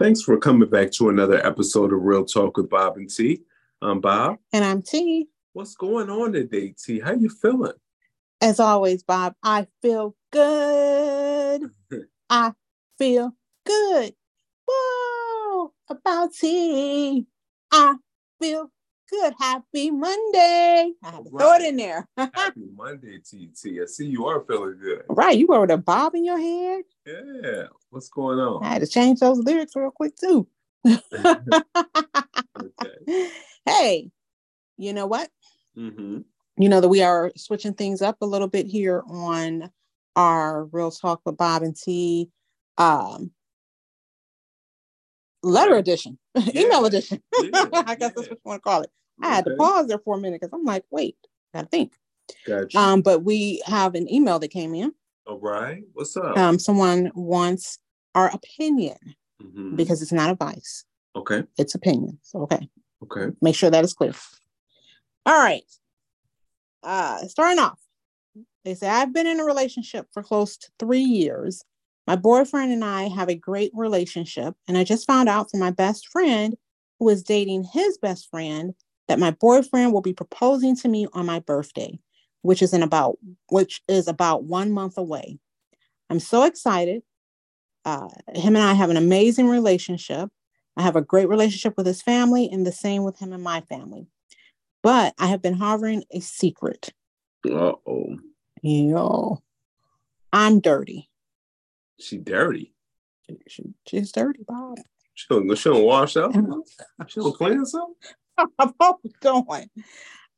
Thanks for coming back to another episode of Real Talk with Bob and Tee. I'm Bob. And I'm Tee. What's going on today, Tee? How you feeling? As always, Bob, I feel good. I feel good. Whoa, about Tee. I feel good. Happy Monday. I had to throw it in there. Happy Monday, TT. I see you are feeling good. Right. You were with a bob in your head. Yeah. What's going on? I had to change those lyrics real quick too. okay. Hey, you know what? Mm-hmm. You know that we are switching things up a little bit here on our Real Talk with Bob and Tee um, letter edition, yeah. email edition. Yeah. I guess yeah. that's what you want to call it. I had to pause there for a minute because I'm like, wait, gotta think. Gotcha. Um, but we have an email that came in. All right. What's up? Um, someone wants our opinion mm-hmm. because it's not advice. Okay. It's opinion. So okay. Okay. Make sure that is clear. All right. Uh starting off. They say I've been in a relationship for close to three years. My boyfriend and I have a great relationship, and I just found out from my best friend who is dating his best friend that my boyfriend will be proposing to me on my birthday, which is in about which is about one month away. I'm so excited. Uh, him and I have an amazing relationship. I have a great relationship with his family, and the same with him and my family. But I have been harboring a secret. Uh oh. Yo, I'm dirty. She dirty. She, she's dirty, Bob. She don't, she don't wash up. she don't clean herself. I'm always going.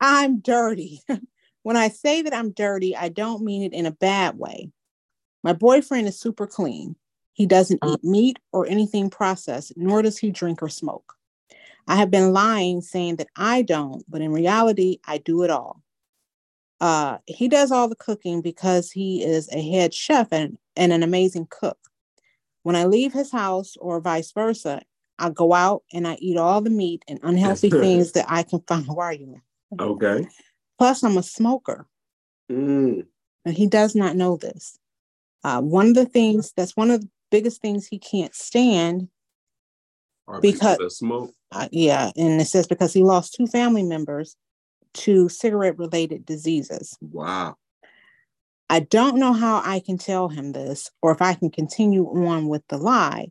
I'm dirty. when I say that I'm dirty, I don't mean it in a bad way. My boyfriend is super clean. He doesn't eat meat or anything processed, nor does he drink or smoke. I have been lying saying that I don't, but in reality, I do it all. Uh, he does all the cooking because he is a head chef and, and an amazing cook. When I leave his house or vice versa, I go out and I eat all the meat and unhealthy things that I can find. Why are you? Okay. Plus, I'm a smoker. Mm. And he does not know this. Uh, one of the things that's one of the biggest things he can't stand Are because of smoke. Uh, yeah, and it says because he lost two family members to cigarette related diseases. Wow. I don't know how I can tell him this or if I can continue on with the lie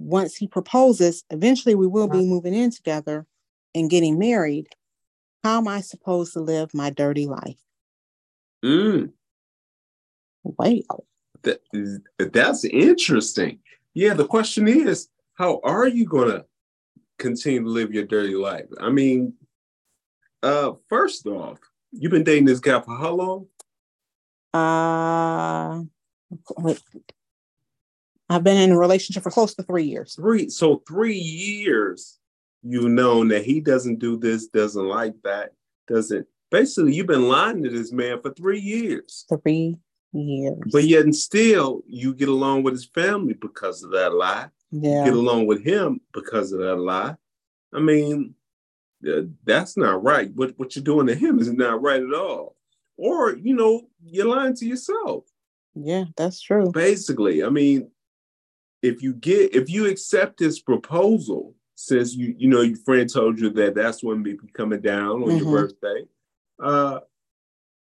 once he proposes, eventually we will be moving in together and getting married. How am I supposed to live my dirty life? Mm. Wow. That, that's interesting. Yeah, the question is, how are you going to continue to live your dirty life? I mean, uh, first off, you've been dating this guy for how long? Uh, wait, I've been in a relationship for close to three years. Three. So three years you've known that he doesn't do this, doesn't like that, doesn't. Basically, you've been lying to this man for three years. Three years. But yet, and still, you get along with his family because of that lie. Yeah. You get along with him because of that lie. I mean, uh, that's not right. What what you're doing to him is not right at all. Or you know, you're lying to yourself. Yeah, that's true. Basically, I mean, if you get if you accept this proposal, since you you know your friend told you that that's when be coming down on mm-hmm. your birthday, uh,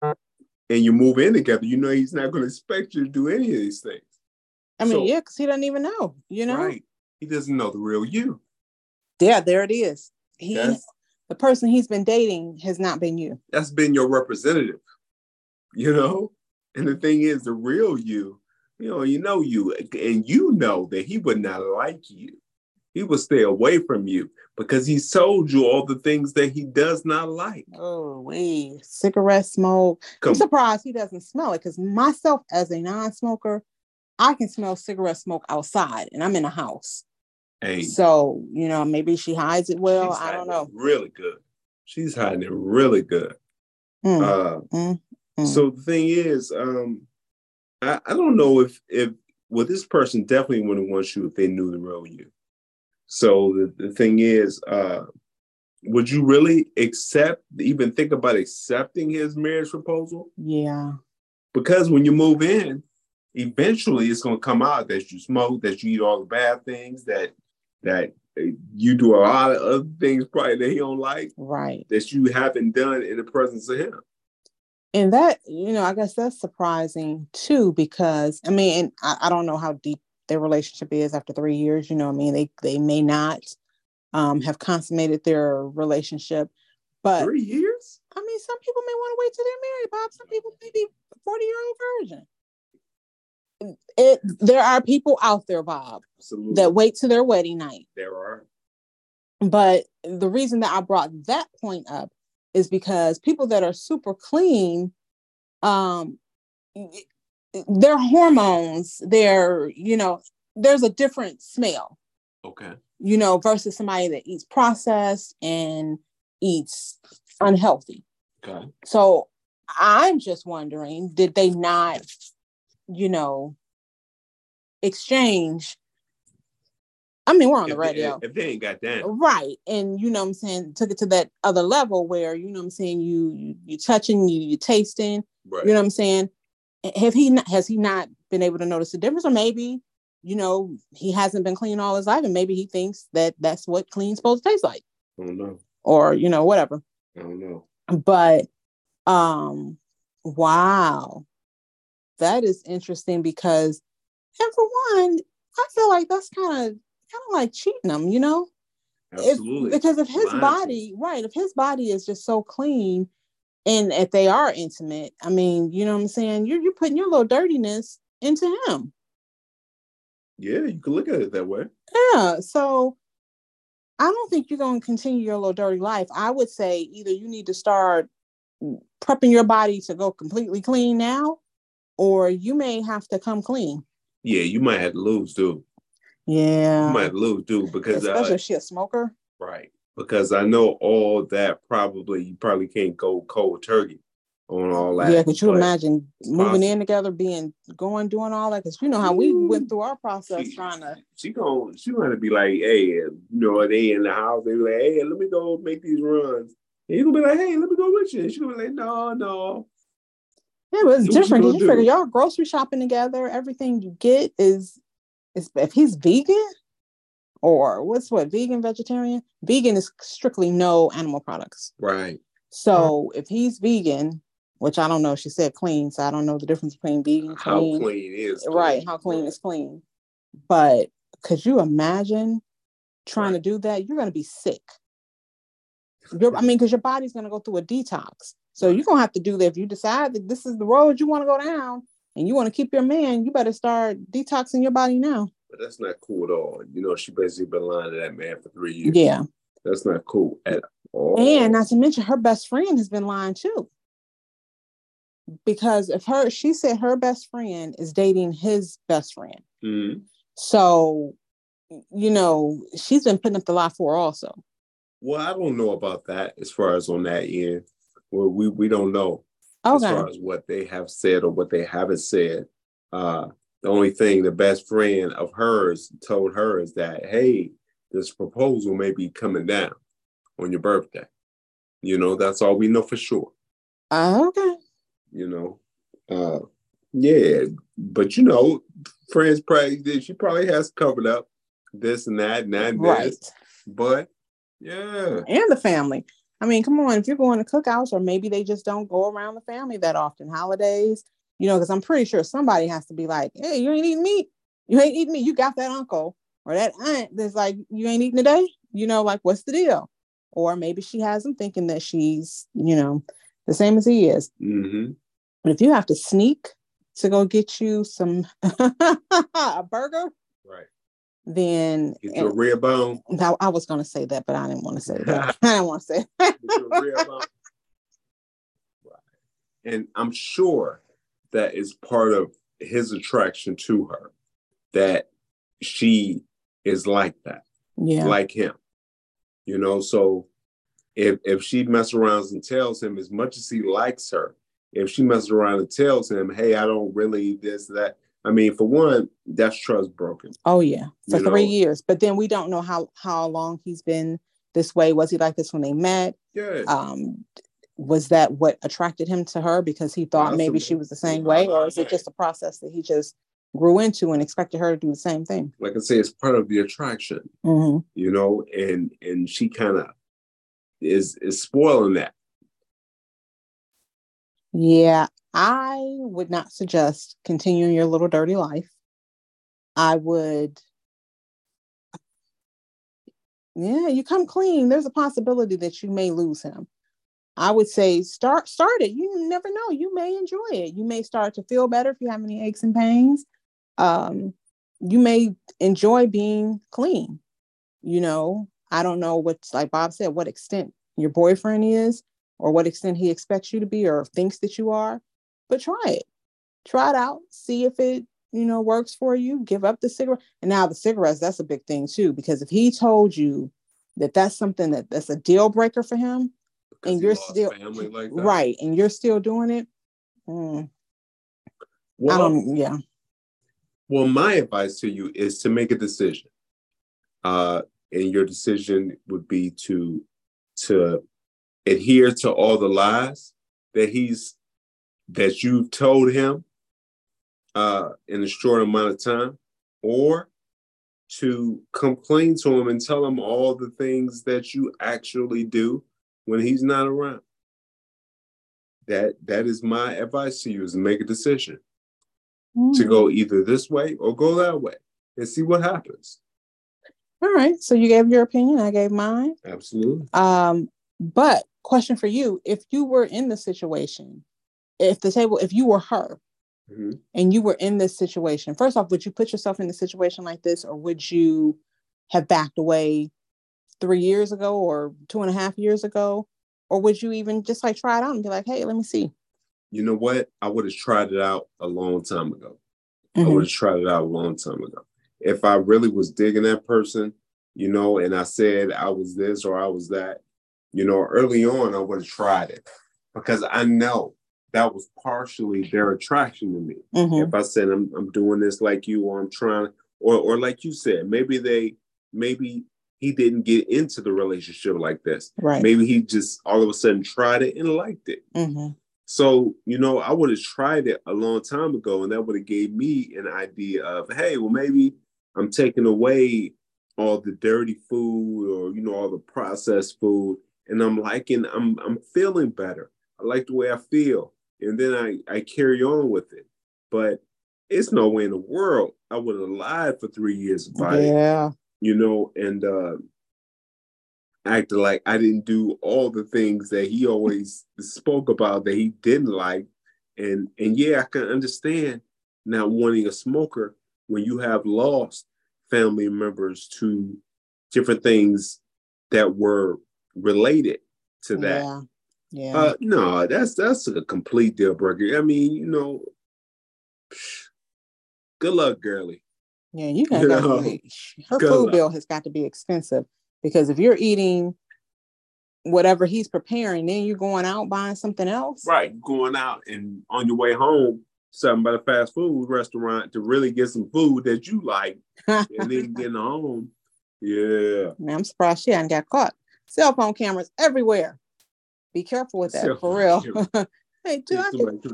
and you move in together, you know he's not going to expect you to do any of these things. I mean, so, yeah, because he doesn't even know, you know, right? He doesn't know the real you. Yeah, there it is. He, that's, the person he's been dating has not been you. That's been your representative, you know. And the thing is, the real you you know, you know you, and you know that he would not like you. He would stay away from you because he sold you all the things that he does not like. Oh, wait, cigarette smoke. Come. I'm surprised he doesn't smell it because myself, as a non-smoker, I can smell cigarette smoke outside, and I'm in a house. Hey. So you know, maybe she hides it well. I don't know. Really good. She's hiding it really good. Mm. Uh, mm. Mm. So the thing is, um, I, I don't know if if well this person definitely wouldn't want you if they knew the real you. So the, the thing is, uh, would you really accept even think about accepting his marriage proposal? Yeah. Because when you move in, eventually it's gonna come out that you smoke, that you eat all the bad things, that that you do a lot of other things probably that he don't like, right? That you haven't done in the presence of him. And that, you know, I guess that's surprising too, because I mean, I, I don't know how deep their relationship is after three years. You know, I mean, they they may not um, have consummated their relationship, but three years. I mean, some people may want to wait till they're married, Bob. Some people may be forty year old virgin it there are people out there, Bob, Absolutely. that wait to their wedding night. There are. But the reason that I brought that point up is because people that are super clean, um, their hormones, their, you know, there's a different smell. Okay. You know, versus somebody that eats processed and eats unhealthy. Okay. So I'm just wondering, did they not you know, exchange. I mean, we're on if the radio. They, if they ain't got that. Right. And you know what I'm saying, took it to that other level where, you know what I'm saying, you you you touching, you you tasting. Right. You know what I'm saying? Have he not has he not been able to notice the difference? Or maybe, you know, he hasn't been clean all his life, and maybe he thinks that that's what clean's supposed to taste like. I don't know. Or, you know, whatever. I don't know. But um wow that is interesting because, and for one, I feel like that's kind of kind of like cheating them, you know? Absolutely. If, because if his body, right, if his body is just so clean, and if they are intimate, I mean, you know what I'm saying? You're you're putting your little dirtiness into him. Yeah, you can look at it that way. Yeah. So I don't think you're going to continue your little dirty life. I would say either you need to start prepping your body to go completely clean now, or you may have to come clean. Yeah, you might have to lose too. Yeah, you might lose too because especially uh, if she a smoker. Right, because I know all that probably you probably can't go cold turkey on all that. Yeah, could you imagine moving possible. in together, being going, doing all that? Because you know how we went through our process she, trying to. She going she to be like, hey, you know, they in the house. They be like, hey, let me go make these runs. And you gonna be like, hey, let me go with you. And she gonna be like, no, no. Yeah, but it's different. You, figure y'all grocery shopping together. Everything you get is if he's vegan or what's what vegan vegetarian vegan is strictly no animal products right so if he's vegan which i don't know she said clean so i don't know the difference between vegan clean. how clean is clean. right how clean right. is clean but could you imagine trying right. to do that you're going to be sick you're, i mean because your body's going to go through a detox so you're gonna have to do that. If you decide that this is the road you want to go down and you want to keep your man, you better start detoxing your body now. But that's not cool at all. You know, she basically been lying to that man for three years. Yeah. That's not cool at all. And not to mention her best friend has been lying too. Because if her she said her best friend is dating his best friend. Mm-hmm. So, you know, she's been putting up the lie for also. Well, I don't know about that as far as on that end well, we we don't know okay. as far as what they have said or what they haven't said. Uh, the only thing the best friend of hers told her is that, hey, this proposal may be coming down on your birthday. You know, that's all we know for sure. Uh, okay. You know, uh, yeah, but you know, friends probably she probably has covered up this and that and that and right. this, but yeah, and the family. I mean, come on, if you're going to cookouts, or maybe they just don't go around the family that often, holidays, you know, because I'm pretty sure somebody has to be like, hey, you ain't eating meat. You ain't eating meat. You got that uncle or that aunt that's like, you ain't eating today. You know, like, what's the deal? Or maybe she has him thinking that she's, you know, the same as he is. Mm-hmm. But if you have to sneak to go get you some a burger, right? Then get your rib bone. Now I was going to say that, but I didn't want to say that. I didn't want to say. right. And I'm sure that is part of his attraction to her, that she is like that, yeah, like him. You know, so if if she messes around and tells him as much as he likes her, if she messes around and tells him, "Hey, I don't really this that," I mean, for one, that's trust broken. Oh yeah, for three know? years. But then we don't know how how long he's been this way. Was he like this when they met? Yeah. Um, was that what attracted him to her because he thought maybe she was the same way, or is it just a process that he just grew into and expected her to do the same thing. Like I say, it's part of the attraction, mm-hmm. you know, and and she kind of is is spoiling that. Yeah, I would not suggest continuing your little dirty life. I would yeah, you come clean. There's a possibility that you may lose him. I would say start start it. You never know. You may enjoy it. You may start to feel better if you have any aches and pains. Um, you may enjoy being clean. You know, I don't know what's like Bob said, what extent your boyfriend is, or what extent he expects you to be or thinks that you are, but try it. Try it out. See if it, you know, works for you. Give up the cigarette. And now the cigarettes, that's a big thing too, because if he told you that that's something that that's a deal breaker for him, and you're still like right, and you're still doing it. Mm, well, I don't. Yeah. Well, my advice to you is to make a decision, uh, and your decision would be to to adhere to all the lies that he's that you've told him uh, in a short amount of time, or to complain to him and tell him all the things that you actually do when he's not around. That that is my advice to you is make a decision to go either this way or go that way and see what happens. All right. So you gave your opinion, I gave mine. Absolutely. Um, but question for you, if you were in the situation, if the table, if you were her, mm-hmm. and you were in this situation, first off, would you put yourself in a situation like this, or would you have backed away three years ago or two and a half years ago? Or would you even just like try it out and be like, hey, let me see? You know what? I would have tried it out a long time ago. Mm-hmm. I would have tried it out a long time ago. If I really was digging that person, you know, and I said I was this or I was that, you know, early on, I would have tried it because I know that was partially their attraction to me. Mm-hmm. If I said I'm, I'm doing this like you, or I'm trying, or or like you said, maybe they maybe he didn't get into the relationship like this. Right. Maybe he just all of a sudden tried it and liked it. Mm-hmm. So, you know, I would have tried it a long time ago and that would have gave me an idea of, hey, well, maybe I'm taking away all the dirty food or, you know, all the processed food and I'm liking, I'm, I'm feeling better. I like the way I feel. And then I, I carry on with it. But it's no way in the world I would have lied for three years about yeah. it you know, and uh, acted like I didn't do all the things that he always spoke about that he didn't like. And and yeah, I can understand not wanting a smoker when you have lost family members to different things that were related to that. Yeah. Yeah. Uh, no, that's that's a complete deal breaker. I mean, you know, good luck, girlie. Yeah, you got to her food bill has got to be expensive because if you're eating whatever he's preparing, then you're going out buying something else. Right, going out and on your way home, something by the fast food restaurant to really get some food that you like, and then getting home. Yeah, man, I'm surprised she hadn't got caught. Cell phone cameras everywhere. Be careful with that, for real. hey, do I get...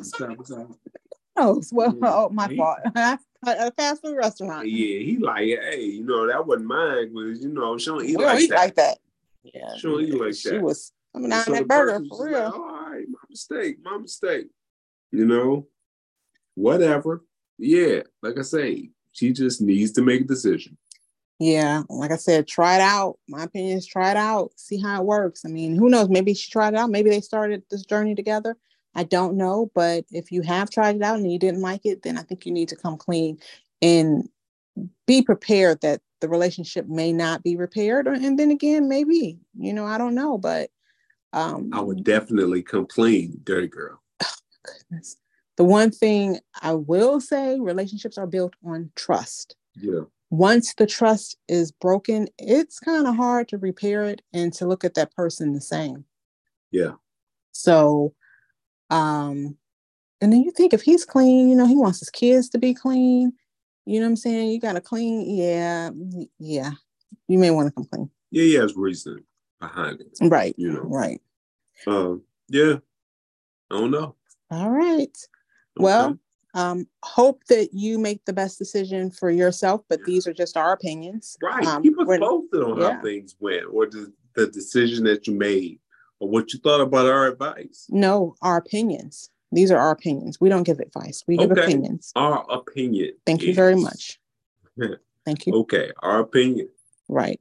Oh, well, oh, my fault. a fast food restaurant. Yeah, he like, hey, you know, that wasn't mine because you know she don't eat, like, eat that. like that. Yeah, she don't eat like she that. She was coming down so that burger for real. Like, All right, my mistake, my mistake. You know, whatever. Yeah, like I say, she just needs to make a decision. Yeah, like I said, try it out. My opinion is try it out, see how it works. I mean, who knows? Maybe she tried it out. Maybe they started this journey together I don't know, but if you have tried it out and you didn't like it, then I think you need to come clean and be prepared that the relationship may not be repaired. Or, and then again, maybe, you know, I don't know, but um, I would definitely come clean, dirty girl. Oh, goodness. The one thing I will say relationships are built on trust. Yeah. Once the trust is broken, it's kind of hard to repair it and to look at that person the same. Yeah. So um, and then you think if he's clean, you know, he wants his kids to be clean. You know what I'm saying? You got to clean. Yeah. Yeah. You may want to come clean. Yeah, he has reason behind it. Right. You know. Right. Um, yeah. I don't know. All right. Okay. Well, Um, hope that you make the best decision for yourself, but these are just our opinions. Right. Um, Keep us posted on yeah. how things went or the, the decision that you made or what you thought about our advice. No, our opinions. These are our opinions. We don't give advice. We give okay. opinions. Our opinion. Thank is... you very much. Thank you. Okay. Our opinion. Right.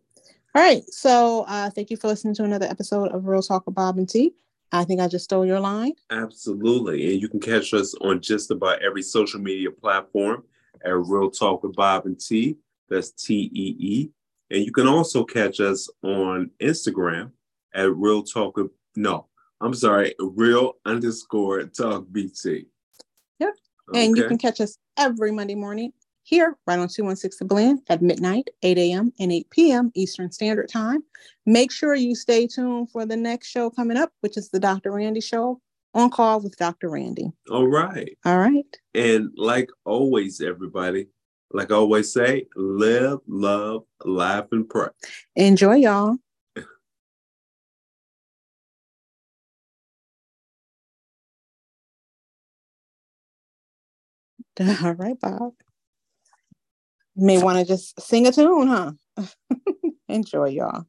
All right. So uh, thank you for listening to another episode of Real Talk with Bob and Tee. I think I just stole your line. Absolutely. And you can catch us on just about every social media platform at Real Talk with Bob and Tee. That's T E E. And you can also catch us on Instagram at Real Talk with, no, I'm sorry, Real underscore Talk BT. Yep. Okay. And you can catch us every Monday morning here right on 216 The Blend at midnight, 8 a.m. and 8 p.m. Eastern Standard Time. Make sure you stay tuned for the next show coming up, which is the Dr. Randy Show on call with Dr. Randy. All right. All right. And like always, everybody, like I always say, live, love, laugh, and pray. Enjoy, y'all. All right, Bob. May want to just sing a tune, huh? Enjoy, y'all.